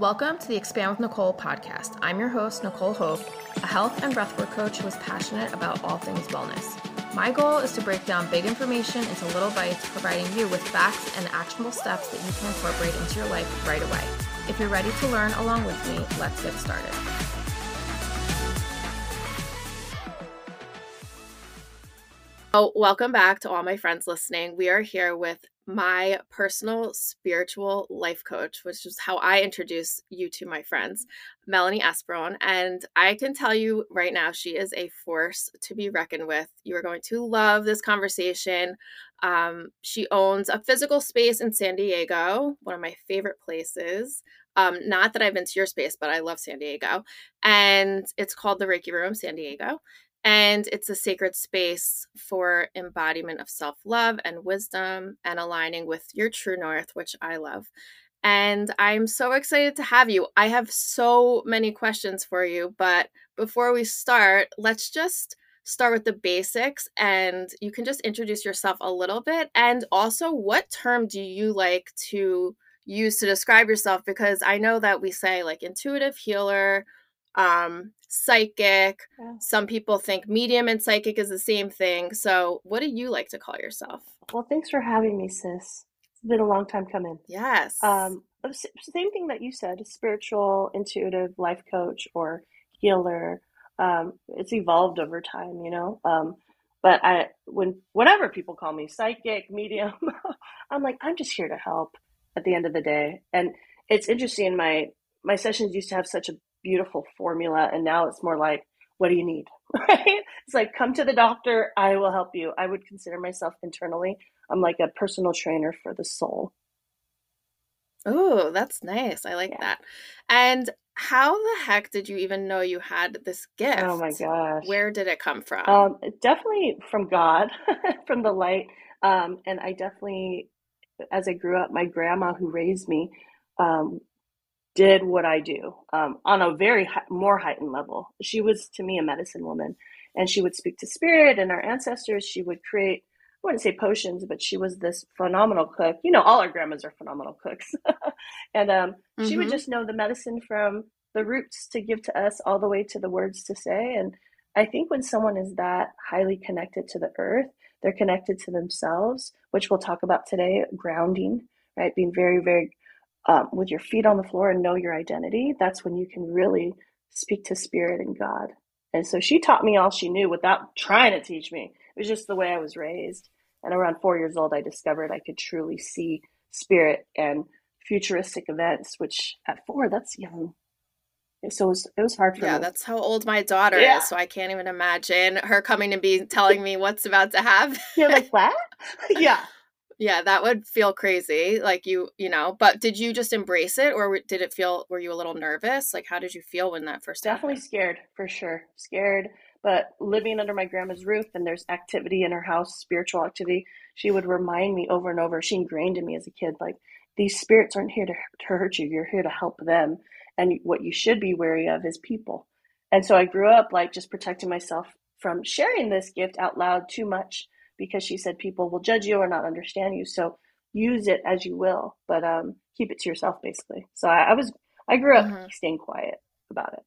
Welcome to the Expand with Nicole podcast. I'm your host, Nicole Hope, a health and breathwork coach who is passionate about all things wellness. My goal is to break down big information into little bites, providing you with facts and actionable steps that you can incorporate into your life right away. If you're ready to learn along with me, let's get started. Oh, welcome back to all my friends listening. We are here with my personal spiritual life coach, which is how I introduce you to my friends, Melanie Esperon. And I can tell you right now, she is a force to be reckoned with. You are going to love this conversation. Um, she owns a physical space in San Diego, one of my favorite places. Um, not that I've been to your space, but I love San Diego. And it's called the Reiki Room San Diego. And it's a sacred space for embodiment of self love and wisdom and aligning with your true north, which I love. And I'm so excited to have you. I have so many questions for you, but before we start, let's just start with the basics and you can just introduce yourself a little bit. And also, what term do you like to use to describe yourself? Because I know that we say like intuitive healer um psychic. Yeah. some people think medium and psychic is the same thing. So what do you like to call yourself? Well thanks for having me sis. It's been a long time coming. Yes. Um same thing that you said spiritual intuitive life coach or healer. Um it's evolved over time you know? Um but i when whatever people call me psychic medium i'm like i'm just here to help at the end of the day. And it's interesting my my sessions used to have such a beautiful formula and now it's more like what do you need? Right? It's like come to the doctor i will help you. I would consider myself internally i'm like a personal trainer for the soul. Oh that's nice i like yeah. that. And how the heck did you even know you had this gift oh my gosh. Where did it come from? Um, definitely from god from the light. Um, and i definitely as i grew up my grandma who raised me um, did what I do um, on a very high, more heightened level. She was to me a medicine woman, and she would speak to spirit and our ancestors. She would create, I wouldn't say potions, but she was this phenomenal cook. You know, all our grandmas are phenomenal cooks, and um, mm-hmm. she would mm-hmm. just know the medicine from the roots to give to us, all the way to the words to say. And I think when someone is that highly connected to the earth, they're connected to themselves, which we'll talk about today. Grounding, right? Being very, very um, with your feet on the floor and know your identity, that's when you can really speak to spirit and God. And so she taught me all she knew without trying to teach me. It was just the way I was raised. And around four years old, I discovered I could truly see spirit and futuristic events, which at four, that's young. So it was, it was hard for yeah, me. Yeah, that's how old my daughter yeah. is. So I can't even imagine her coming to be telling me what's about to happen. You're like, what? yeah. Yeah, that would feel crazy. Like you, you know, but did you just embrace it or did it feel, were you a little nervous? Like, how did you feel when that first Definitely happened? scared, for sure. Scared. But living under my grandma's roof and there's activity in her house, spiritual activity, she would remind me over and over. She ingrained in me as a kid, like, these spirits aren't here to, to hurt you. You're here to help them. And what you should be wary of is people. And so I grew up like just protecting myself from sharing this gift out loud too much because she said people will judge you or not understand you. So use it as you will, but um, keep it to yourself, basically. So I, I was, I grew up mm-hmm. staying quiet about it.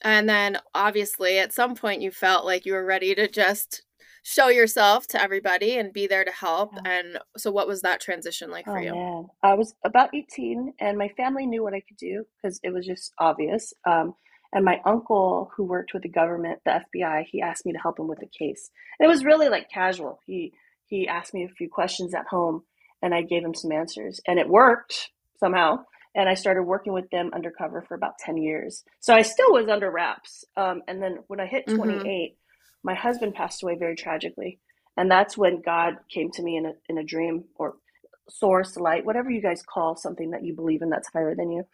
And then obviously at some point you felt like you were ready to just show yourself to everybody and be there to help. Yeah. And so what was that transition like for oh, you? Man. I was about 18 and my family knew what I could do because it was just obvious. Um, and my uncle, who worked with the government, the FBI, he asked me to help him with a case. And it was really like casual. He he asked me a few questions at home, and I gave him some answers, and it worked somehow. And I started working with them undercover for about ten years. So I still was under wraps. Um, and then when I hit 28, mm-hmm. my husband passed away very tragically, and that's when God came to me in a in a dream or source, light, whatever you guys call something that you believe in that's higher than you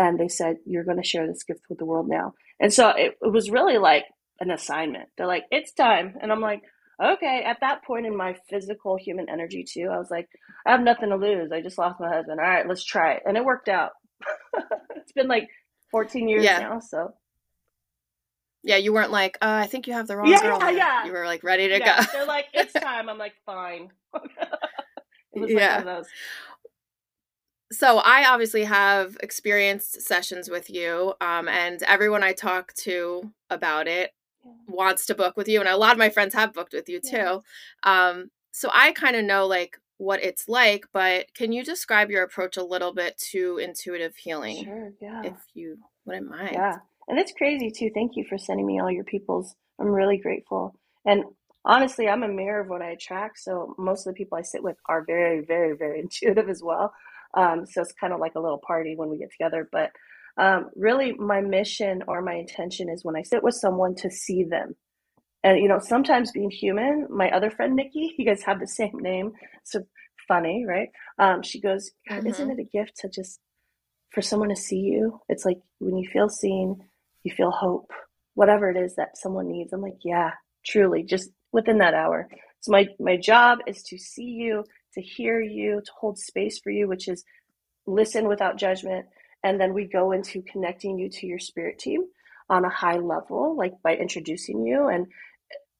and they said you're going to share this gift with the world now and so it, it, was really like an assignment they're like it's time and i'm like okay at that point in my physical human energy too i was like i have nothing to lose i just lost my husband all right let's try it and it worked out it's been like 14 years yeah. now so yeah, you weren't like, uh, I think you have the wrong yeah, girl. Yeah, yeah. You were like ready to yeah. go. They're like, it's time. I'm like, fine. yeah. So I obviously have experienced sessions with you, um, and everyone I talk to about it yeah. wants to book with you, and a lot of my friends have booked with you too. Um, so I kind of know like what it's like, but can you describe your approach a little bit to intuitive healing? Sure, yeah. If you wouldn't mind. Yeah. And it's crazy too. Thank you for sending me all your people's. I'm really grateful. And honestly, I'm a mirror of what I attract. So most of the people I sit with are very, very, very intuitive as well. Um, so it's kind of like a little party when we get together. But um, really, my mission or my intention is when I sit with someone to see them. And, you know, sometimes being human, my other friend, Nikki, you guys have the same name. So funny, right? Um, she goes, mm-hmm. Isn't it a gift to just for someone to see you? It's like when you feel seen, you feel hope, whatever it is that someone needs. I'm like, yeah, truly, just within that hour. So my my job is to see you, to hear you, to hold space for you, which is listen without judgment. And then we go into connecting you to your spirit team on a high level, like by introducing you and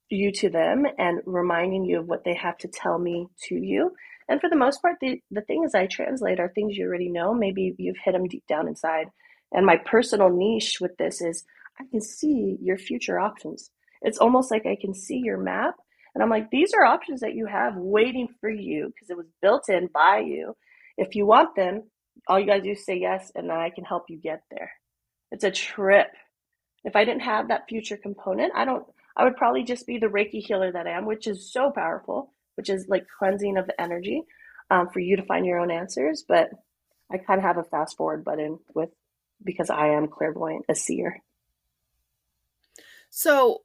you to them and reminding you of what they have to tell me to you. And for the most part, the, the things I translate are things you already know. Maybe you've hit them deep down inside. And my personal niche with this is I can see your future options. It's almost like I can see your map and I'm like, these are options that you have waiting for you because it was built in by you. If you want them, all you got to do is say yes, and then I can help you get there. It's a trip. If I didn't have that future component, I don't, I would probably just be the Reiki healer that I am, which is so powerful, which is like cleansing of the energy um, for you to find your own answers. But I kind of have a fast forward button with because I am clairvoyant, a seer. So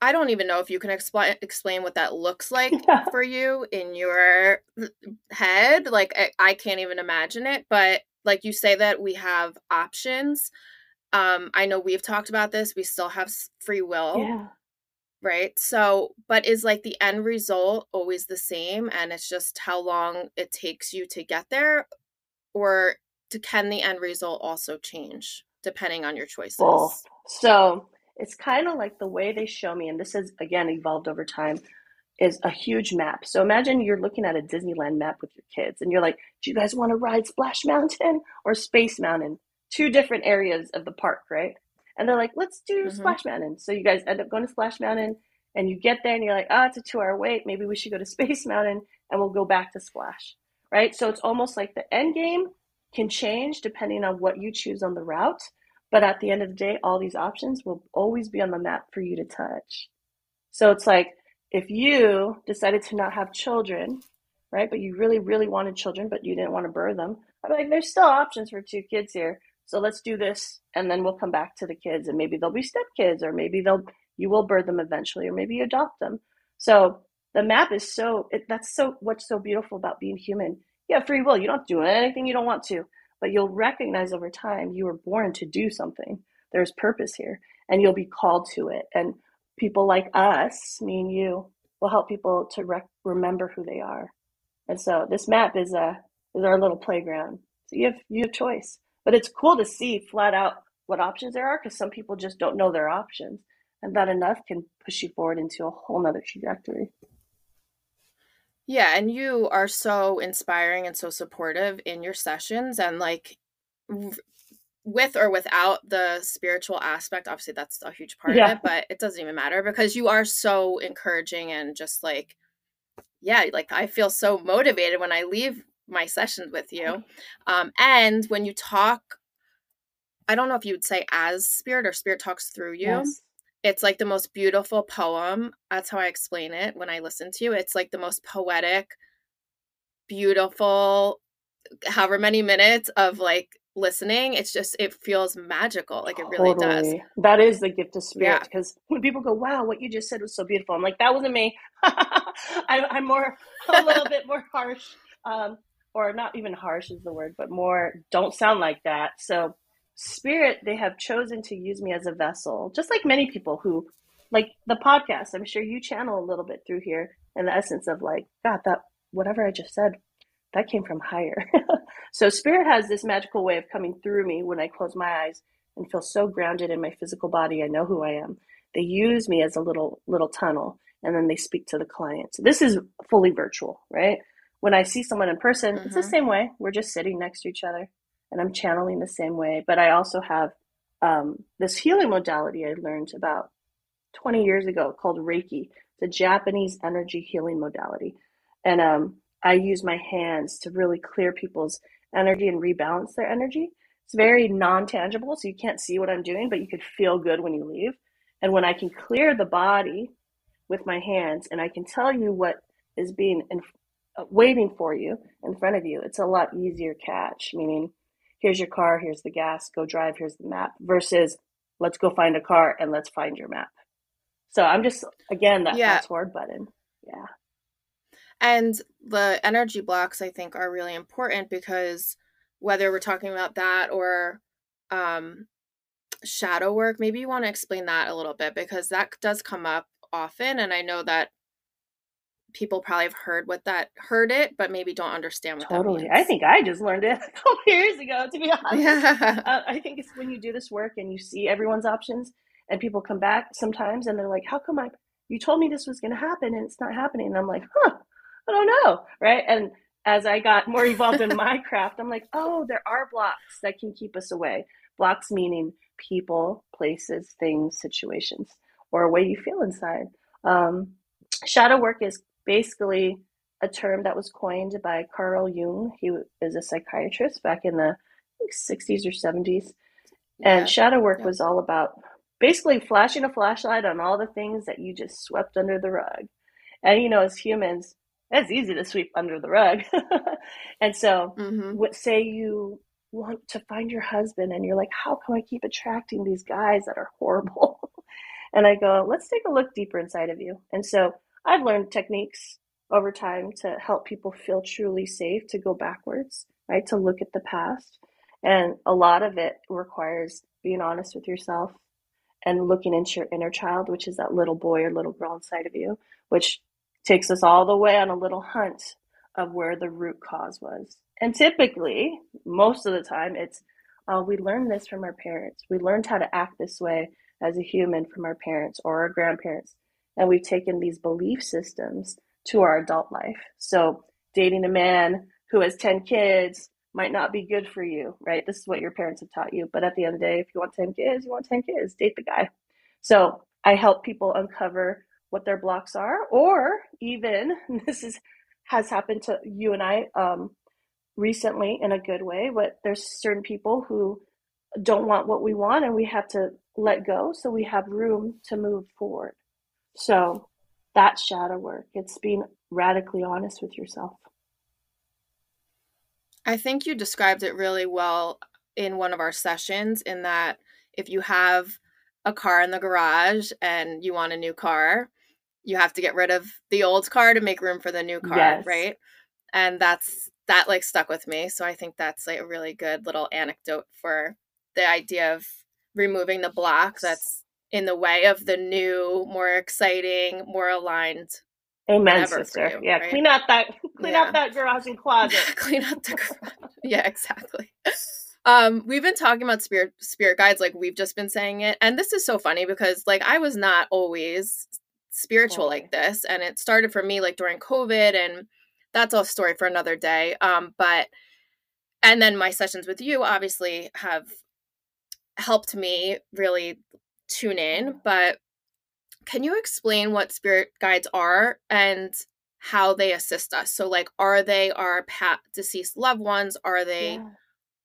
I don't even know if you can explain explain what that looks like yeah. for you in your head. Like I, I, can't even imagine it. But like you say that we have options. Um, I know we've talked about this. We still have free will. Yeah. Right. So, but is like the end result always the same, and it's just how long it takes you to get there, or to, can the end result also change depending on your choices? Both. So it's kind of like the way they show me, and this has again evolved over time, is a huge map. So imagine you're looking at a Disneyland map with your kids, and you're like, "Do you guys want to ride Splash Mountain or Space Mountain?" Two different areas of the park, right? And they're like, "Let's do mm-hmm. Splash Mountain." So you guys end up going to Splash Mountain, and you get there, and you're like, "Oh, it's a two-hour wait. Maybe we should go to Space Mountain, and we'll go back to Splash." Right? So it's almost like the end game can change depending on what you choose on the route but at the end of the day, all these options will always be on the map for you to touch. So it's like if you decided to not have children, right, but you really, really wanted children, but you didn't want to birth them, I'm like, there's still options for two kids here. So let's do this, and then we'll come back to the kids, and maybe they'll be stepkids, or maybe they'll you will birth them eventually, or maybe you adopt them. So the map is so it, that's so what's so beautiful about being human. You have free will. You don't do anything you don't want to but you'll recognize over time you were born to do something. There's purpose here, and you'll be called to it. And people like us, me and you, will help people to rec- remember who they are. And so this map is a is our little playground. So you have you have choice, but it's cool to see flat out what options there are because some people just don't know their options, and that enough can push you forward into a whole nother trajectory. Yeah, and you are so inspiring and so supportive in your sessions and like with or without the spiritual aspect, obviously that's a huge part yeah. of it, but it doesn't even matter because you are so encouraging and just like yeah, like I feel so motivated when I leave my sessions with you. Um and when you talk I don't know if you would say as spirit or spirit talks through you. Yes. It's like the most beautiful poem. That's how I explain it when I listen to you. It's like the most poetic, beautiful, however many minutes of like listening. It's just, it feels magical. Like it really does. That is the gift of spirit. Because yeah. when people go, wow, what you just said was so beautiful, I'm like, that wasn't me. I, am more, a little bit more harsh. Um, or not even harsh is the word, but more don't sound like that. So spirit they have chosen to use me as a vessel just like many people who like the podcast i'm sure you channel a little bit through here in the essence of like god that whatever i just said that came from higher so spirit has this magical way of coming through me when i close my eyes and feel so grounded in my physical body i know who i am they use me as a little little tunnel and then they speak to the client so this is fully virtual right when I see someone in person, mm-hmm. it's the mm-hmm. same way. We're just sitting next to each other and I'm channeling the same way. But I also have um, this healing modality I learned about 20 years ago called Reiki. It's a Japanese energy healing modality. And um, I use my hands to really clear people's energy and rebalance their energy. It's very non tangible, so you can't see what I'm doing, but you could feel good when you leave. And when I can clear the body with my hands and I can tell you what is being in, uh, waiting for you in front of you, it's a lot easier catch. Meaning, here's your car, here's the gas, go drive, here's the map, versus let's go find a car and let's find your map. So I'm just again that yeah. fast forward button. Yeah. And the energy blocks I think are really important because whether we're talking about that or um shadow work, maybe you want to explain that a little bit because that does come up often and I know that people probably have heard what that heard it, but maybe don't understand what totally. I think I just learned it a couple years ago, to be honest. Yeah. Uh, I think it's when you do this work and you see everyone's options, and people come back sometimes and they're like, "How come I? You told me this was going to happen and it's not happening." And I'm like, "Huh, I don't know." Right? And as I got more involved in my craft, I'm like, "Oh, there are blocks that can keep us away. Blocks meaning people, places, things, situations, or a way you feel inside." Um, shadow work is basically a term that was coined by Carl Jung. He is a psychiatrist back in the 60s or 70s. And yeah. shadow work yeah. was all about basically flashing a flashlight on all the things that you just swept under the rug. And you know, as humans, it's easy to sweep under the rug. and so, mm-hmm. what say you want to find your husband and you're like, how can I keep attracting these guys that are horrible? and I go, let's take a look deeper inside of you. And so, I've learned techniques over time to help people feel truly safe to go backwards, right? To look at the past. And a lot of it requires being honest with yourself and looking into your inner child, which is that little boy or little girl inside of you, which takes us all the way on a little hunt of where the root cause was. And typically, most of the time, it's uh, we learned this from our parents. We learned how to act this way as a human from our parents or our grandparents. And we've taken these belief systems to our adult life. So, dating a man who has 10 kids might not be good for you, right? This is what your parents have taught you. But at the end of the day, if you want 10 kids, you want 10 kids, date the guy. So I help people uncover what their blocks are, or even this is has happened to you and I um, recently in a good way, but there's certain people who don't want what we want and we have to let go so we have room to move forward. So that's shadow work. It's being radically honest with yourself. I think you described it really well in one of our sessions in that if you have a car in the garage and you want a new car, you have to get rid of the old car to make room for the new car, yes. right? And that's that like stuck with me. So I think that's like a really good little anecdote for the idea of removing the block that's in the way of the new, more exciting, more aligned Amen, sister. You, yeah, right? clean out that clean yeah. out that garage and closet. clean out the garage. yeah, exactly. Um, we've been talking about spirit spirit guides, like we've just been saying it, and this is so funny because like I was not always spiritual oh. like this, and it started for me like during COVID, and that's a story for another day. Um, but and then my sessions with you obviously have helped me really tune in, but can you explain what spirit guides are and how they assist us? So, like, are they our pat deceased loved ones? Are they yeah.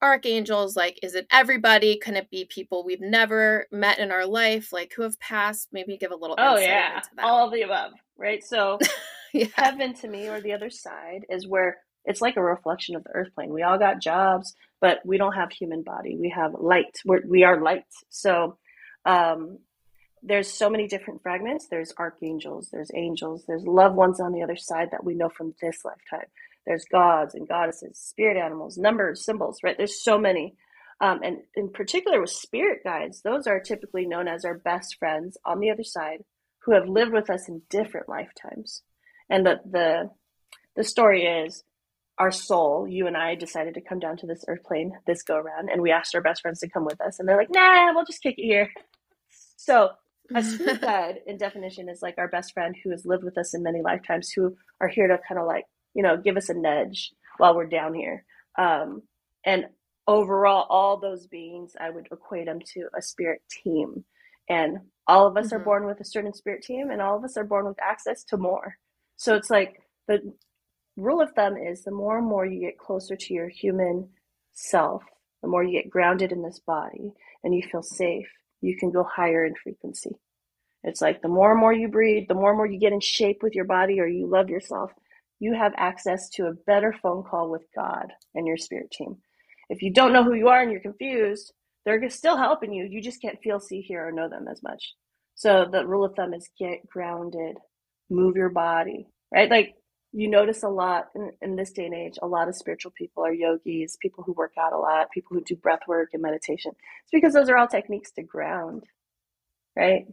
archangels? Like, is it everybody? Can it be people we've never met in our life, like who have passed? Maybe give a little. Oh yeah, all of the above, right? So, yeah. heaven to me, or the other side, is where it's like a reflection of the earth plane. We all got jobs, but we don't have human body. We have light. We're, we are light. So um, there's so many different fragments. There's archangels, there's angels, there's loved ones on the other side that we know from this lifetime. There's gods and goddesses, spirit animals, numbers, symbols, right? There's so many. Um, and in particular with spirit guides, those are typically known as our best friends on the other side who have lived with us in different lifetimes. And the, the, the story is our soul, you and I decided to come down to this earth plane this go around, and we asked our best friends to come with us, and they're like, nah, we'll just kick it here. So a spirit guide in definition is like our best friend who has lived with us in many lifetimes who are here to kind of like you know, give us a nudge while we're down here. Um, and overall, all those beings, I would equate them to a spirit team. And all of us mm-hmm. are born with a certain spirit team, and all of us are born with access to more. So it's like the rule of thumb is the more and more you get closer to your human self, the more you get grounded in this body and you feel safe, you can go higher in frequency. It's like the more and more you breathe, the more and more you get in shape with your body or you love yourself, you have access to a better phone call with God and your spirit team. If you don't know who you are and you're confused, they're still helping you. You just can't feel, see, hear, or know them as much. So the rule of thumb is get grounded, move your body, right? Like you notice a lot in, in this day and age, a lot of spiritual people are yogis, people who work out a lot, people who do breath work and meditation. It's because those are all techniques to ground, right?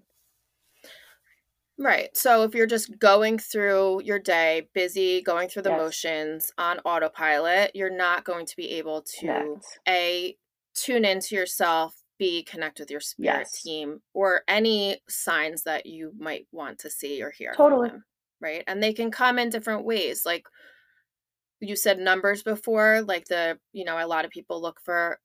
Right. So if you're just going through your day, busy, going through the yes. motions on autopilot, you're not going to be able to Connect. a tune into yourself, be connect with your spirit yes. team, or any signs that you might want to see or hear. Totally. Right. And they can come in different ways. Like you said numbers before, like the, you know, a lot of people look for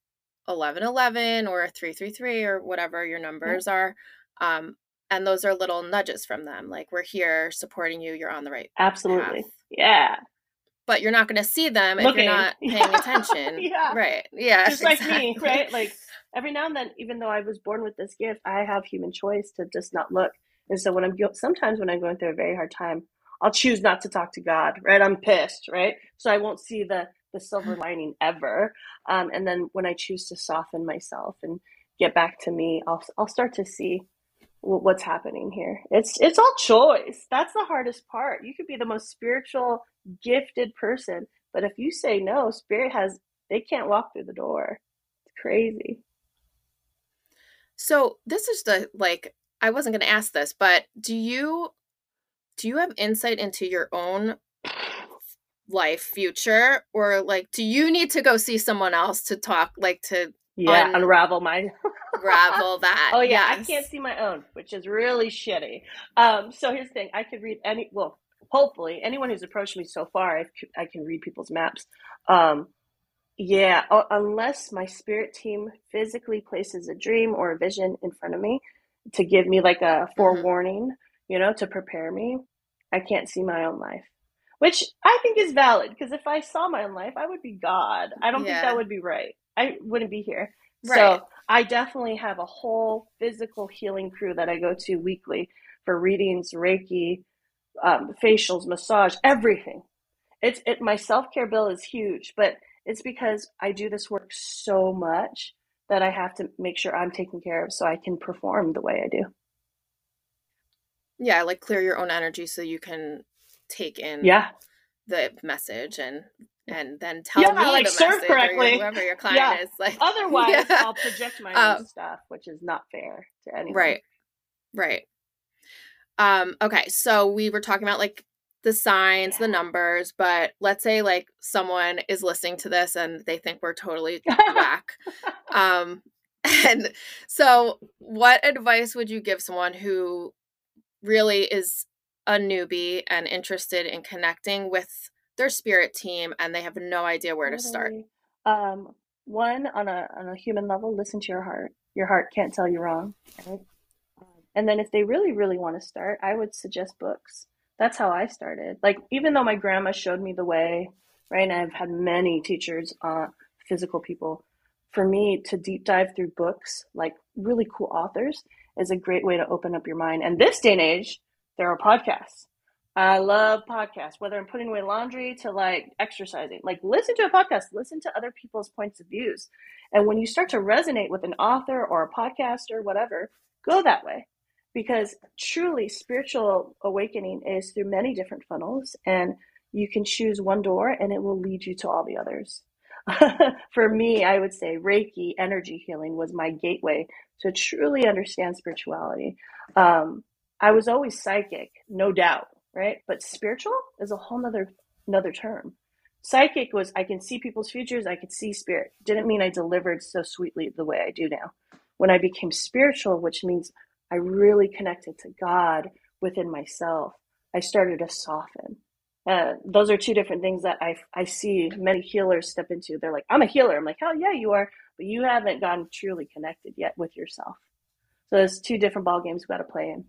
1111 or 333 or whatever your numbers yeah. are. Um, and those are little nudges from them like we're here supporting you you're on the right absolutely path. yeah but you're not going to see them Looking. if you're not paying attention yeah right yeah just exactly. like me right like every now and then even though i was born with this gift i have human choice to just not look and so when i'm sometimes when i'm going through a very hard time i'll choose not to talk to god right i'm pissed right so i won't see the the silver lining ever um, and then when i choose to soften myself and get back to me i'll, I'll start to see what's happening here. It's it's all choice. That's the hardest part. You could be the most spiritual, gifted person, but if you say no, spirit has they can't walk through the door. It's crazy. So this is the like I wasn't going to ask this, but do you do you have insight into your own life future? Or like do you need to go see someone else to talk like to yeah un- unravel my unravel that? Oh yeah yes. i can't see my own which is really shitty. Um so here's the thing i could read any well hopefully anyone who's approached me so far i, I can read people's maps. Um yeah unless my spirit team physically places a dream or a vision in front of me to give me like a mm-hmm. forewarning you know to prepare me i can't see my own life which i think is valid because if i saw my own life i would be god i don't yeah. think that would be right I wouldn't be here. Right. So I definitely have a whole physical healing crew that I go to weekly for readings, Reiki, um, facials, massage, everything. It's it. My self care bill is huge, but it's because I do this work so much that I have to make sure I'm taken care of so I can perform the way I do. Yeah, like clear your own energy so you can take in yeah the message and and then tell yeah, me like the serve correctly. Or whoever your client yeah. is. Like otherwise, yeah. I'll project my own um, stuff, which is not fair to anyone. Right, right. Um. Okay, so we were talking about like the signs, the numbers, but let's say like someone is listening to this and they think we're totally whack. Um. And so, what advice would you give someone who really is a newbie and interested in connecting with their spirit team and they have no idea where to start. Um, one on a on a human level, listen to your heart. Your heart can't tell you wrong. Right? Um, and then if they really really want to start, I would suggest books. That's how I started. Like even though my grandma showed me the way, right? And I've had many teachers, uh, physical people. For me to deep dive through books, like really cool authors, is a great way to open up your mind. And this day and age, there are podcasts I love podcasts, whether I'm putting away laundry to like exercising. Like listen to a podcast, listen to other people's points of views. And when you start to resonate with an author or a podcast or whatever, go that way. Because truly spiritual awakening is through many different funnels and you can choose one door and it will lead you to all the others. For me, I would say Reiki energy healing was my gateway to truly understand spirituality. Um, I was always psychic, no doubt right? But spiritual is a whole nother another term. Psychic was I can see people's futures, I could see spirit. Didn't mean I delivered so sweetly the way I do now. When I became spiritual, which means I really connected to God within myself, I started to soften. uh, those are two different things that I, I see many healers step into. They're like, I'm a healer. I'm like, hell yeah, you are. But you haven't gotten truly connected yet with yourself. So there's two different ball games we got to play in.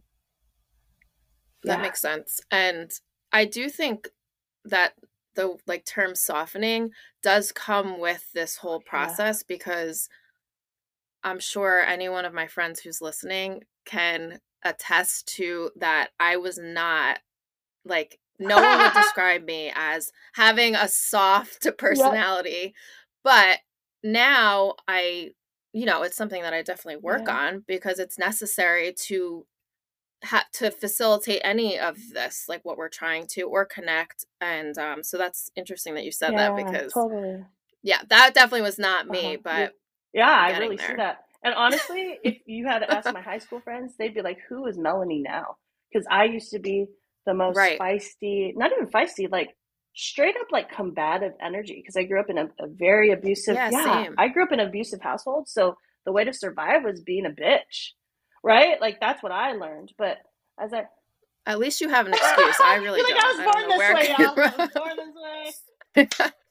That makes sense. And I do think that the like term softening does come with this whole process yeah. because I'm sure any one of my friends who's listening can attest to that I was not like no one would describe me as having a soft personality yep. but now I you know it's something that I definitely work yeah. on because it's necessary to ha- to facilitate any of this like what we're trying to or connect and um so that's interesting that you said yeah, that because totally yeah that definitely was not me uh-huh. but yeah i really there. see that and honestly if you had to ask my high school friends they'd be like who is melanie now because i used to be the most right. feisty not even feisty like straight up like combative energy because i grew up in a, a very abusive yeah, yeah i grew up in an abusive household so the way to survive was being a bitch right? Like that's what I learned. But as I at least you have an excuse. I really like don't. I was born I this way, y'all. I was born this way.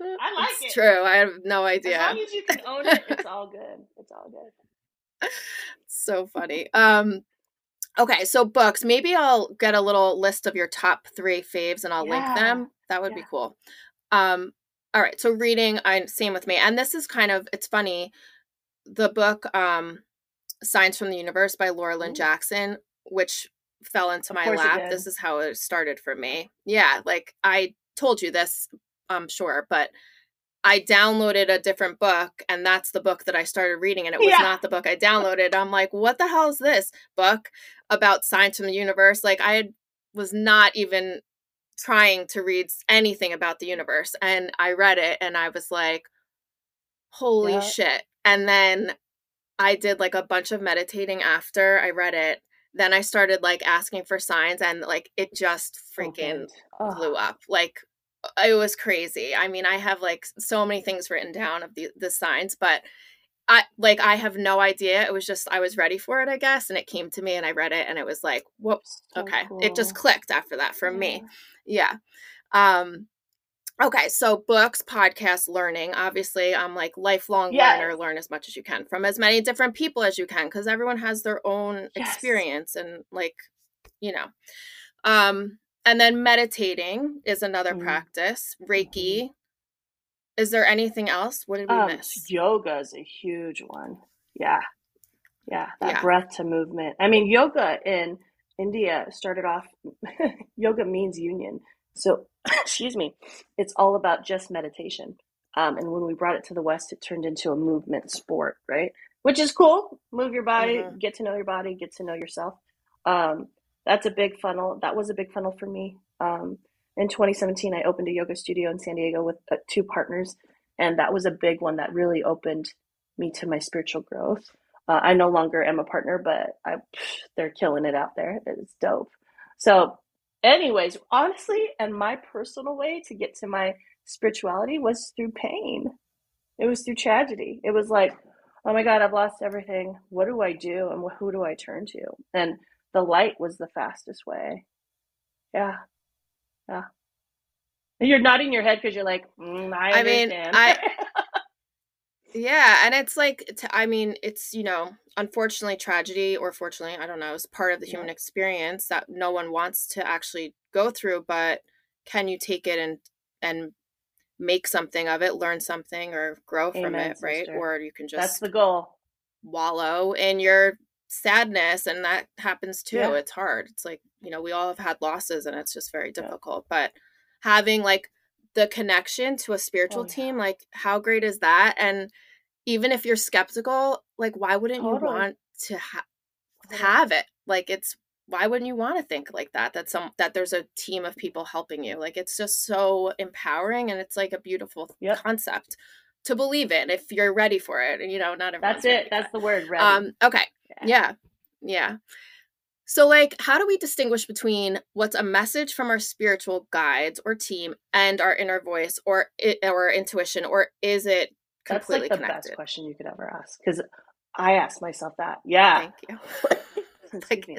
I like it's it. True. I have no idea. As long as you can own it, it's all good. It's all good. so funny. Um okay, so books. Maybe I'll get a little list of your top three faves and I'll yeah. link them. That would yeah. be cool. Um all right, so reading, I same with me. And this is kind of it's funny. The book um Signs from the Universe by Laura Lynne Jackson, which fell into my lap. This is how it started for me. Yeah, like I told you this, I'm sure, but I downloaded a different book and that's the book that I started reading and it was yeah. not the book I downloaded. I'm like, what the hell is this book about signs from the universe? Like I was not even trying to read anything about the universe and I read it and I was like, holy yeah. shit. And then I did like a bunch of meditating after I read it. Then I started like asking for signs and like it just oh, freaking oh, blew up. Like it was crazy. I mean, I have like so many things written down of the the signs, but I like I have no idea. It was just I was ready for it, I guess, and it came to me and I read it and it was like, whoops, so okay. Cool. It just clicked after that for yeah. me. Yeah. Um Okay, so books, podcasts, learning. Obviously, I'm like lifelong yes. learner, learn as much as you can from as many different people as you can because everyone has their own yes. experience and like, you know. Um and then meditating is another mm-hmm. practice. Reiki. Mm-hmm. Is there anything else? What did we um, miss? Yoga is a huge one. Yeah. Yeah, that yeah. breath to movement. I mean, yoga in India started off yoga means union. So, excuse me, it's all about just meditation. Um, and when we brought it to the West, it turned into a movement sport, right? Which is cool. Move your body, mm-hmm. get to know your body, get to know yourself. Um, that's a big funnel. That was a big funnel for me. Um, in 2017, I opened a yoga studio in San Diego with uh, two partners, and that was a big one that really opened me to my spiritual growth. Uh, I no longer am a partner, but I, they're killing it out there. It's dope. So anyways, honestly, and my personal way to get to my spirituality was through pain. It was through tragedy. It was like, oh my God, I've lost everything. What do I do? And who do I turn to? And the light was the fastest way. Yeah. Yeah. You're nodding your head because you're like, mm, I, I mean, I, Yeah, and it's like I mean, it's you know, unfortunately tragedy or fortunately, I don't know, is part of the human experience that no one wants to actually go through, but can you take it and and make something of it, learn something or grow from Amen, it, right? Or you can just That's the goal. wallow in your sadness and that happens too. Yeah. It's hard. It's like, you know, we all have had losses and it's just very difficult, yeah. but having like the connection to a spiritual oh, yeah. team like how great is that and even if you're skeptical like why wouldn't totally. you want to ha- have it like it's why wouldn't you want to think like that that some that there's a team of people helping you like it's just so empowering and it's like a beautiful yep. concept to believe in if you're ready for it and you know not everyone that's it that's the word ready. um okay yeah. yeah so, like, how do we distinguish between what's a message from our spiritual guides or team and our inner voice or it, or intuition, or is it completely That's like the connected? best question you could ever ask because I asked myself that. Yeah. Thank you. Thank you.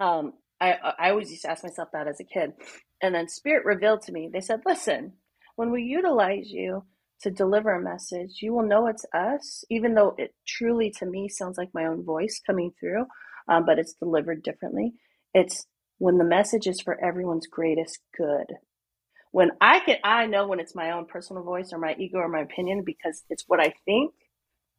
Um, I I always used to ask myself that as a kid, And then Spirit revealed to me, they said, listen, when we utilize you to deliver a message, you will know it's us, even though it truly to me sounds like my own voice coming through, um, but it's delivered differently. It's when the message is for everyone's greatest good. When I can, I know when it's my own personal voice or my ego or my opinion because it's what I think,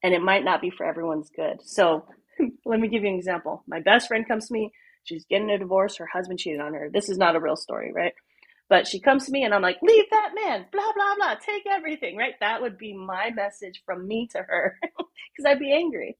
and it might not be for everyone's good. So let me give you an example. My best friend comes to me. She's getting a divorce. Her husband cheated on her. This is not a real story, right? But she comes to me and I'm like, leave that man, blah, blah, blah, take everything, right? That would be my message from me to her because I'd be angry.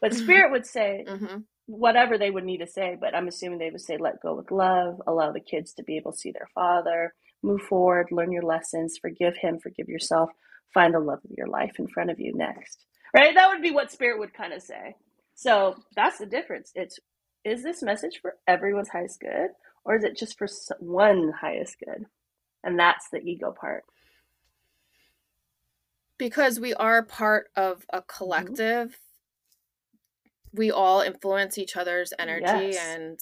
But mm-hmm. Spirit would say mm-hmm. whatever they would need to say, but I'm assuming they would say, let go with love, allow the kids to be able to see their father, move forward, learn your lessons, forgive him, forgive yourself, find the love of your life in front of you next, right? That would be what Spirit would kind of say. So that's the difference. It's is this message for everyone's highest good or is it just for one highest good? And that's the ego part. Because we are part of a mm-hmm. collective, mm-hmm. we all influence each other's energy yes. and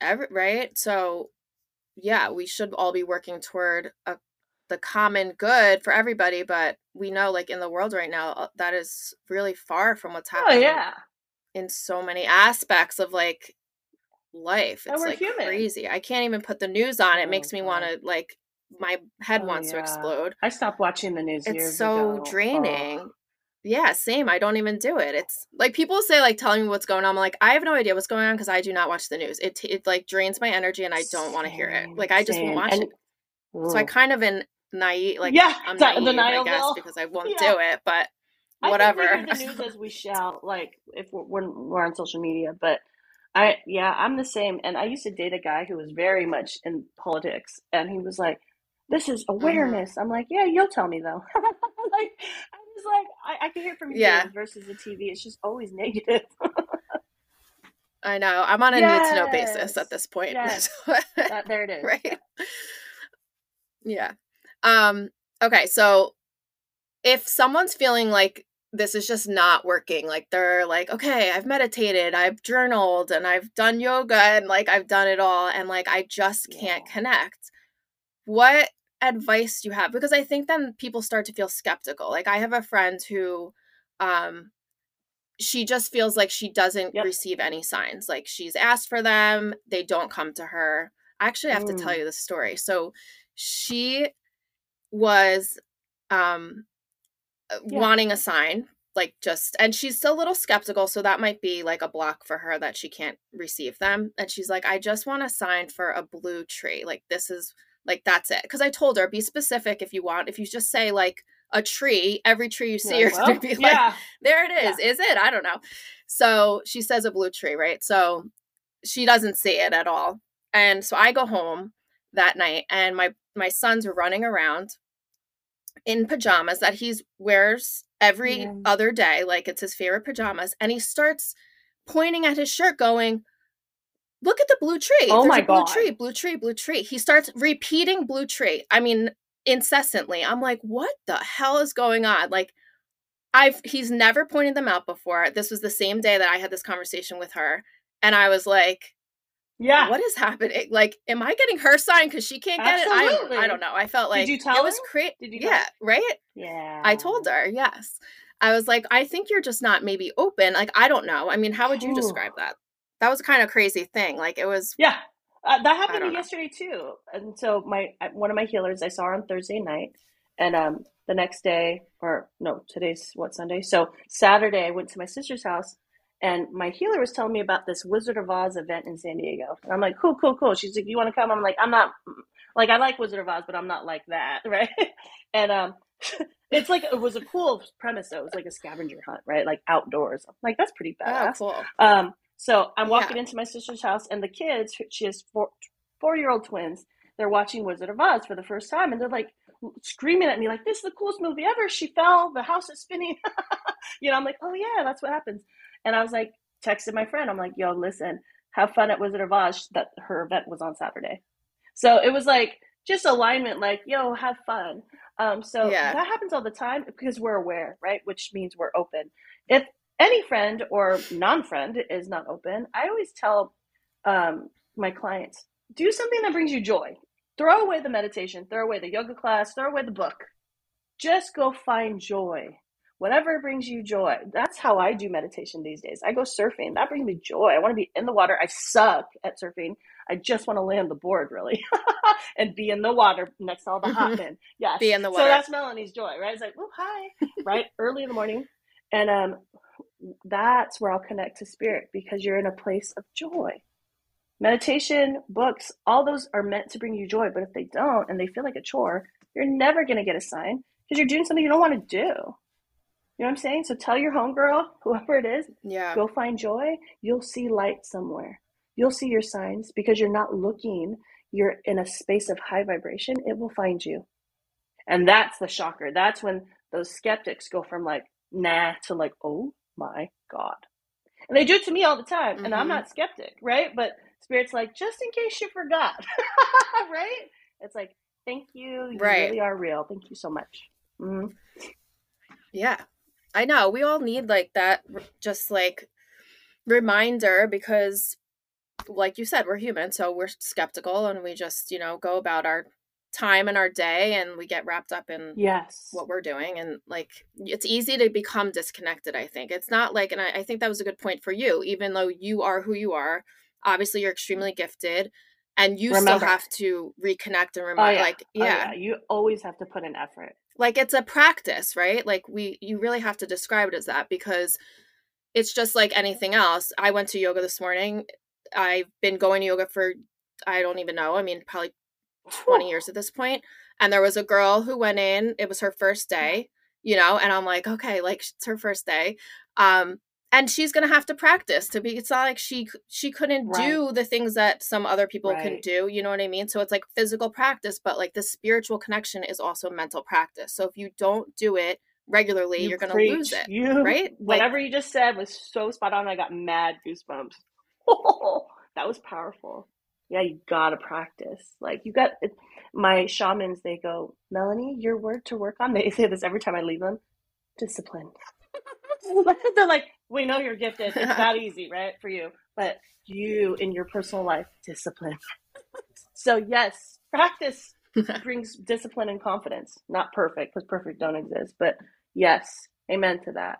every right. So, yeah, we should all be working toward a the common good for everybody but we know like in the world right now uh, that is really far from what's oh, happening oh yeah in so many aspects of like life. It's like human. crazy. I can't even put the news on. It oh, makes me want to like my head oh, wants yeah. to explode. I stopped watching the news. It's so ago. draining. Oh. Yeah, same. I don't even do it. It's like people say like telling me what's going on. I'm like I have no idea what's going on because I do not watch the news. It it like drains my energy and I don't want to hear it. Like I just won't watch and, it. Ooh. So I kind of in naive like yeah, I'm naive, I guess because I won't yeah. do it, but whatever. I think we the news as we shout, like if we're, when we're on social media. But I, yeah, I'm the same. And I used to date a guy who was very much in politics, and he was like, "This is mm-hmm. awareness." I'm like, "Yeah, you'll tell me though." like I was like, I, I can hear from you yeah. versus the TV. It's just always negative. I know. I'm on a yes. need to know basis at this point. Yes. that, there it is. Right. Yeah. Um. Okay. So if someone's feeling like this is just not working. Like they're like, okay, I've meditated, I've journaled, and I've done yoga, and like I've done it all, and like I just can't yeah. connect. What advice do you have? Because I think then people start to feel skeptical. Like I have a friend who, um, she just feels like she doesn't yep. receive any signs. Like she's asked for them, they don't come to her. I actually have mm. to tell mm. you the story. So she was um Uh, yeah. wanting a sign like just and she's a little skeptical so that might be like a block for her that she can't receive them and she's like i just want a sign for a blue tree like this is like that's it because i told her be specific if you want if you just say like a tree every tree you see yeah, well, gonna be like yeah. there it is yeah. is it i don't know so she says a blue tree right so she doesn't see it at all and so i go home that night and my my sons are running around in pajamas that he wears every yeah. other day, like it's his favorite pajamas, and he starts pointing at his shirt, going, Look at the blue tree. Oh There's my blue God. tree, blue tree, blue tree. He starts repeating blue tree. I mean, incessantly. I'm like, what the hell is going on? Like, I've he's never pointed them out before. This was the same day that I had this conversation with her. And I was like, yeah. What is happening? Like, am I getting her sign because she can't get Absolutely. it? I don't, I don't know. I felt like Did you tell it was crazy. Did you? Yeah. Her? Right. Yeah. I told her. Yes. I was like, I think you're just not maybe open. Like, I don't know. I mean, how would you Ooh. describe that? That was kind of crazy thing. Like, it was. Yeah. Uh, that happened to yesterday too. And so my one of my healers, I saw her on Thursday night, and um the next day, or no, today's what Sunday. So Saturday, I went to my sister's house and my healer was telling me about this Wizard of Oz event in San Diego. And I'm like, cool, cool, cool. She's like, you want to come? I'm like, I'm not, like, I like Wizard of Oz, but I'm not like that, right? and um, it's like it was a cool premise. Though. It was like a scavenger hunt, right? Like outdoors. I'm like that's pretty oh, badass. Oh, cool. Um, so I'm walking yeah. into my sister's house, and the kids, she has four four year old twins. They're watching Wizard of Oz for the first time, and they're like screaming at me, like, "This is the coolest movie ever!" She fell, the house is spinning. you know, I'm like, "Oh yeah, that's what happens." And I was like, texted my friend. I'm like, yo, listen, have fun at Wizard of Oz. That her event was on Saturday. So it was like just alignment, like, yo, have fun. Um, so yeah. that happens all the time because we're aware, right? Which means we're open. If any friend or non-friend is not open, I always tell um, my clients, do something that brings you joy. throw away the meditation, throw away the yoga class, throw away the book. Just go find joy. Whatever brings you joy. That's how I do meditation these days. I go surfing. That brings me joy. I want to be in the water. I suck at surfing. I just want to lay on the board, really, and be in the water next to all the hot mm-hmm. men. Yes. Be in the water. So that's Melanie's joy, right? It's like, oh, hi, right? Early in the morning. And um, that's where I'll connect to spirit because you're in a place of joy. Meditation, books, all those are meant to bring you joy. But if they don't and they feel like a chore, you're never going to get a sign because you're doing something you don't want to do. You know what I'm saying? So tell your homegirl, whoever it is, yeah. go find joy. You'll see light somewhere. You'll see your signs because you're not looking. You're in a space of high vibration. It will find you. And that's the shocker. That's when those skeptics go from like, nah, to like, oh my God. And they do it to me all the time. Mm-hmm. And I'm mm-hmm. not skeptic, right? But Spirit's like, just in case you forgot, right? It's like, thank you. You right. really are real. Thank you so much. Mm-hmm. Yeah. I know. We all need like that, just like reminder because, like you said, we're human. So we're skeptical and we just, you know, go about our time and our day and we get wrapped up in yes what we're doing and like it's easy to become disconnected i think it's not like and I, I, think that was a good point for you even though you are who you are obviously you're extremely gifted and you Remember. still have to reconnect and oh, remind oh, yeah. like yeah. Oh, yeah. you always have to put an effort. Like it's a practice right? Like we you really have to describe it as that because it's just like anything else. I went to yoga this morning. I've been going to yoga for i don't even know i mean probably 20 years at this point. And there was a girl who went in it was her first day you know? And i'm like okay like it's her first day. Um and she's gonna have to practice to be it's not like she she couldn't right. do the things that some other people right. can do you know what i mean so it's like physical practice but like the spiritual connection is also mental practice so if you don't do it regularly you are gonna preach. lose it you, right whatever like, you just said was so spot on i got mad goosebumps that was powerful yeah, you gotta practice. Like you got my shamans. They go, Melanie, your word to work on. They say this every time I leave them. Discipline. They're like, we know you're gifted. It's not easy, right, for you, but you in your personal life, discipline. so yes, practice brings discipline and confidence. Not perfect because perfect don't exist, but yes, amen to that.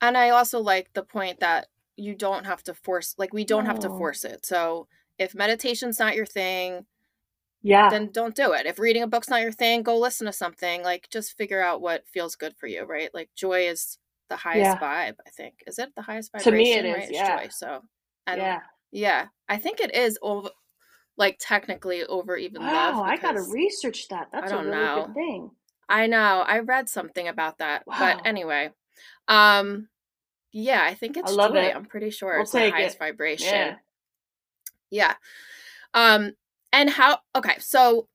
And I also like the point that you don't have to force like we don't no. have to force it. So if meditation's not your thing, yeah, then don't do it. If reading a book's not your thing, go listen to something. Like just figure out what feels good for you, right? Like joy is the highest yeah. vibe, I think. Is it the highest vibration? To me it is, right? yeah. joy. So and yeah. yeah, I think it is over like technically over even wow, love. I gotta research that. That's a really know. good thing. I know. I read something about that. Wow. But anyway. Um yeah, I think it's I love joy. It. I'm pretty sure we'll it's the highest it. vibration. Yeah. yeah. Um, and how okay, so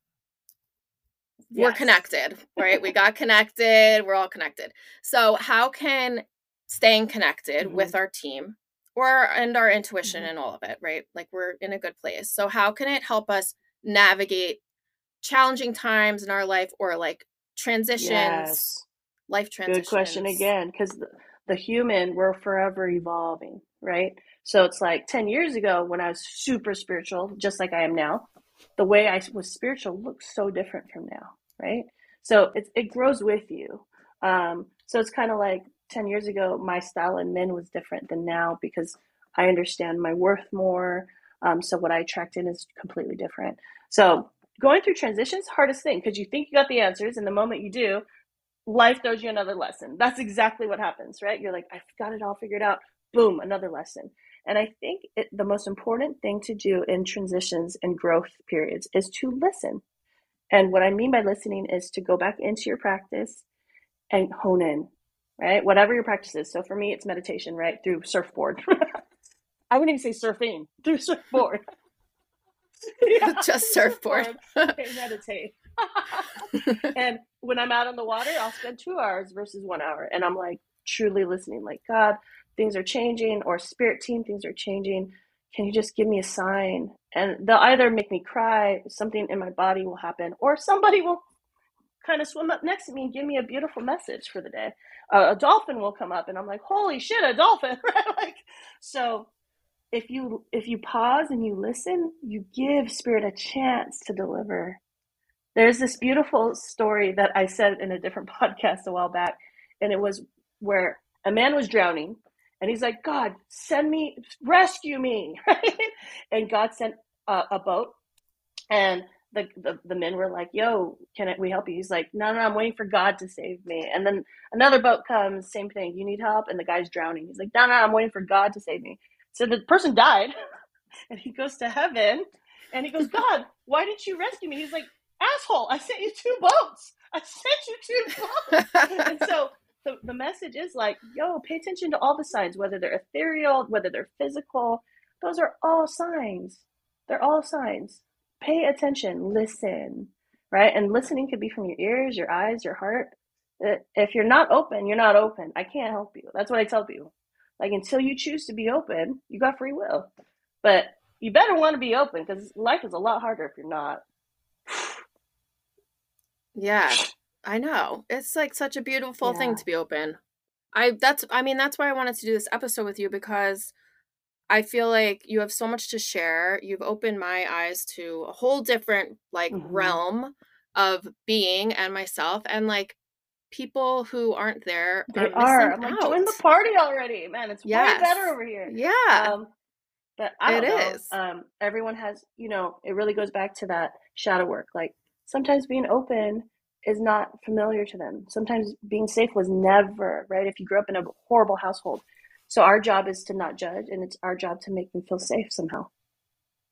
we're connected, right? we got connected, we're all connected. So how can staying connected mm-hmm. with our team or and our intuition mm-hmm. and all of it, right? Like we're in a good place. So how can it help us navigate challenging times in our life or like transitions, yes. life transitions? Good question again, because the human, we're forever evolving, right? So it's like 10 years ago when I was super spiritual, just like I am now, the way I was spiritual looks so different from now, right? So it, it grows with you. Um, so it's kind of like 10 years ago, my style in men was different than now because I understand my worth more. Um, so what I attract in is completely different. So going through transitions, hardest thing because you think you got the answers, and the moment you do, life throws you another lesson. That's exactly what happens, right? You're like, I've got it all figured out. Boom, another lesson. And I think it, the most important thing to do in transitions and growth periods is to listen. And what I mean by listening is to go back into your practice and hone in, right? Whatever your practice is. So for me, it's meditation, right? Through surfboard. I wouldn't even say surfing, through surfboard. yeah, Just surfboard. meditate. and when I'm out on the water, I'll spend two hours versus one hour. And I'm like truly listening, like, God, things are changing, or spirit team, things are changing. Can you just give me a sign? And they'll either make me cry, something in my body will happen, or somebody will kind of swim up next to me and give me a beautiful message for the day. Uh, a dolphin will come up, and I'm like, holy shit, a dolphin! like, so if you if you pause and you listen, you give spirit a chance to deliver. There's this beautiful story that I said in a different podcast a while back, and it was where a man was drowning, and he's like, "God, send me, rescue me!" and God sent a, a boat, and the, the, the men were like, "Yo, can we help you?" He's like, "No, no, I'm waiting for God to save me." And then another boat comes, same thing. You need help, and the guy's drowning. He's like, "No, no, I'm waiting for God to save me." So the person died, and he goes to heaven, and he goes, God, why didn't you rescue me? He's like, asshole, I sent you two boats. I sent you two boats. and so the, the message is like, yo, pay attention to all the signs, whether they're ethereal, whether they're physical. Those are all signs. They're all signs. Pay attention, listen, right? And listening could be from your ears, your eyes, your heart. Uh, if you're not open, you're not open. I can't help you. That's what I tell people. Like until you choose to be open, you got free will. But you better want to be open because life is a lot harder if you're not. yeah, I know. It's like such a beautiful yeah. thing to be open. I that's I mean that's why I wanted to do this episode with you because I feel like you have so much to share. You've opened my eyes to a whole different like mm-hmm. realm of being and myself and like people who aren't there they are. I'm like, join the party already, man. It's yes. way better over here. Yeah. Um, but I don't it know. Is. Um, everyone has, you know, it really goes back to that shadow work. Like sometimes being open is not familiar to them. Sometimes being safe was never right. If you grew up in a horrible household, so our job is to not judge, and it's our job to make them feel safe somehow,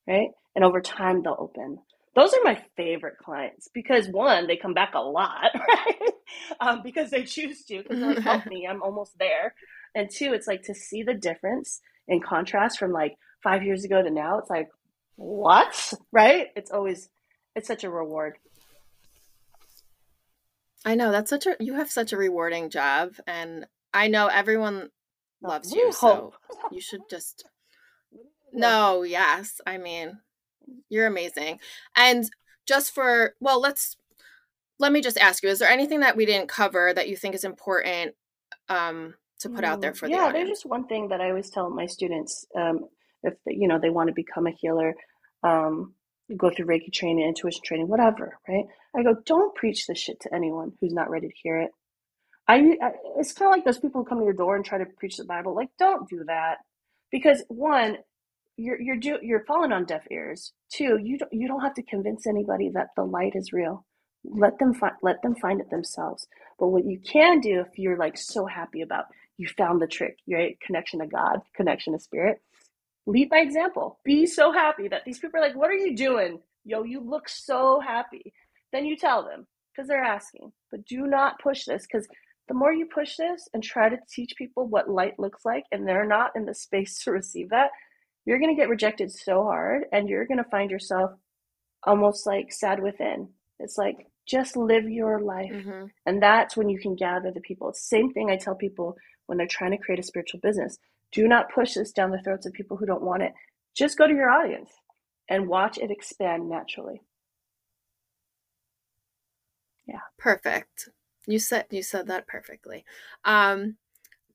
right? And over time, they'll open those are my favorite clients because one, they come back a lot, right? um, because they choose to, because like, help me, I'm almost there. And two, it's like to see the difference in contrast from like five years ago to now. It's like, what? Right? It's always, it's such a reward. I know that's such a, you have such a rewarding job. And I know everyone loves you. So you should just, no, yes. I mean, you're amazing. And just for, well, let's, let me just ask you, is there anything that we didn't cover that you think is important um, to put out there mm, for yeah, the audience? there's just one thing that I always tell my students um, if, you know, they want to become a healer, um, go through Reiki training, intuition training, whatever, right? I go, don't preach this shit to anyone who's not ready to hear it. I, I it's kind of like those people who come to your door and try to preach the Bible. Like, don't do that because one, you're you're do, you're falling on deaf ears. Two, you don't you don't have to convince anybody that the light is real. Let them find let them find it themselves. But what you can do if you're like so happy about you found the trick, right? Connection to God, connection to spirit. Lead by example. Be so happy that these people are like, "What are you doing? Yo, you look so happy." Then you tell them because they're asking. But do not push this because the more you push this and try to teach people what light looks like and they're not in the space to receive that, you're going to get rejected so hard and you're going to find yourself almost like sad within. It's like just live your life. Mm-hmm. And that's when you can gather the people. Same thing I tell people when they're trying to create a spiritual business. Do not push this down the throats of people who don't want it. Just go to your audience and watch it expand naturally. Yeah. Perfect. You said you said that perfectly. Um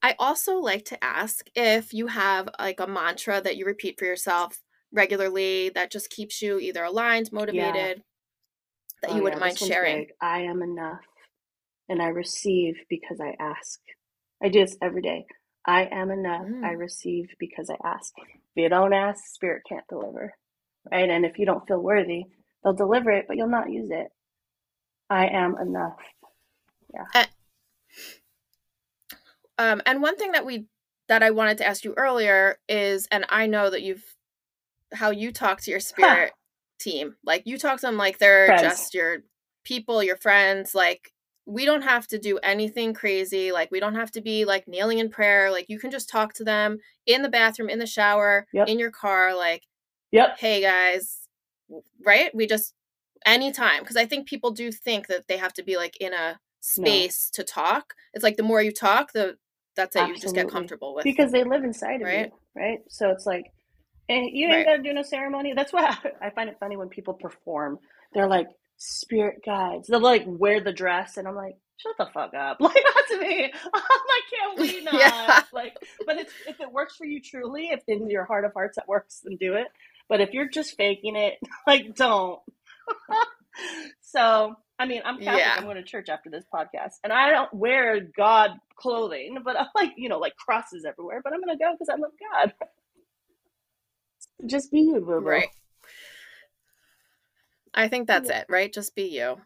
I also like to ask if you have like a mantra that you repeat for yourself regularly that just keeps you either aligned, motivated, yeah. that oh, you wouldn't yeah, mind sharing. I am enough and I receive because I ask. I do this every day. I am enough. Mm. I receive because I ask. If you don't ask, spirit can't deliver. Right? And if you don't feel worthy, they'll deliver it, but you'll not use it. I am enough. Yeah. And, um, and one thing that we that I wanted to ask you earlier is, and I know that you've how you talk to your spirit huh. team. Like you talk to them like they're friends. just your people, your friends. Like we don't have to do anything crazy. Like we don't have to be like kneeling in prayer. Like you can just talk to them in the bathroom, in the shower, yep. in your car. Like, yep. Hey guys, right? We just anytime because I think people do think that they have to be like in a space no. to talk. It's like the more you talk, the that's it. Absolutely. You just get comfortable with because they live inside right? of you, right? So it's like, and you ain't right. got to do no ceremony. That's why I find it funny when people perform. They're like spirit guides. They'll like wear the dress, and I'm like, shut the fuck up. Like to me. I'm like, can we not? Yeah. Like, but it's if it works for you truly, if in your heart of hearts that works, then do it. But if you're just faking it, like don't. so I mean, I'm Catholic. Yeah. I'm going to church after this podcast, and I don't wear God clothing, but I'm like, you know, like crosses everywhere. But I'm going to go because I love God. Just be you, boo Right. I think that's yeah. it, right? Just be you,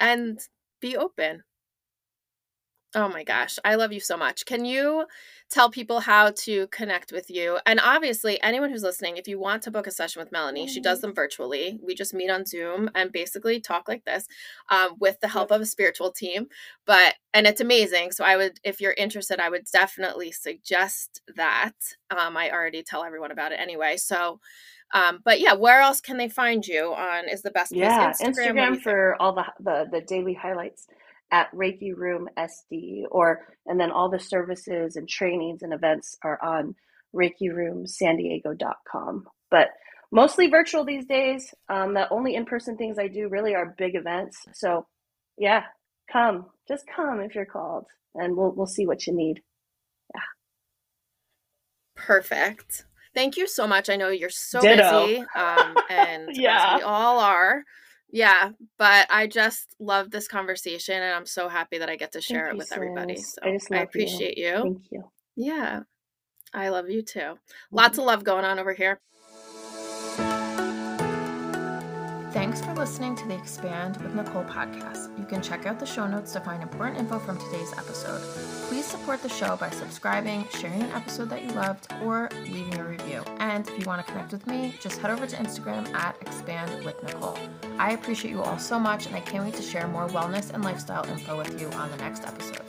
and be open. Oh my gosh, I love you so much. Can you tell people how to connect with you? And obviously, anyone who's listening, if you want to book a session with Melanie, mm-hmm. she does mm-hmm. them virtually. We just meet on Zoom and basically talk like this um, with the help of a spiritual team. But, and it's amazing. So, I would, if you're interested, I would definitely suggest that. Um, I already tell everyone about it anyway. So, um, but yeah, where else can they find you on is the best place? Yeah, Instagram, Instagram for all the, the the daily highlights at Reiki Room SD, or and then all the services and trainings and events are on ReikiRoomSanDiego.com. But mostly virtual these days. Um, the only in person things I do really are big events. So, yeah, come, just come if you're called, and we'll we'll see what you need. Yeah. Perfect. Thank you so much. I know you're so Ditto. busy, um, and yeah, we all are. Yeah, but I just love this conversation and I'm so happy that I get to share Thank it with sis. everybody. So I, I appreciate you. you. Thank you. Yeah. I love you too. Mm-hmm. Lots of love going on over here. Thanks for listening to the Expand with Nicole podcast. You can check out the show notes to find important info from today's episode. Please support the show by subscribing, sharing an episode that you loved, or leaving a review. And if you want to connect with me, just head over to Instagram at Expand with Nicole. I appreciate you all so much, and I can't wait to share more wellness and lifestyle info with you on the next episode.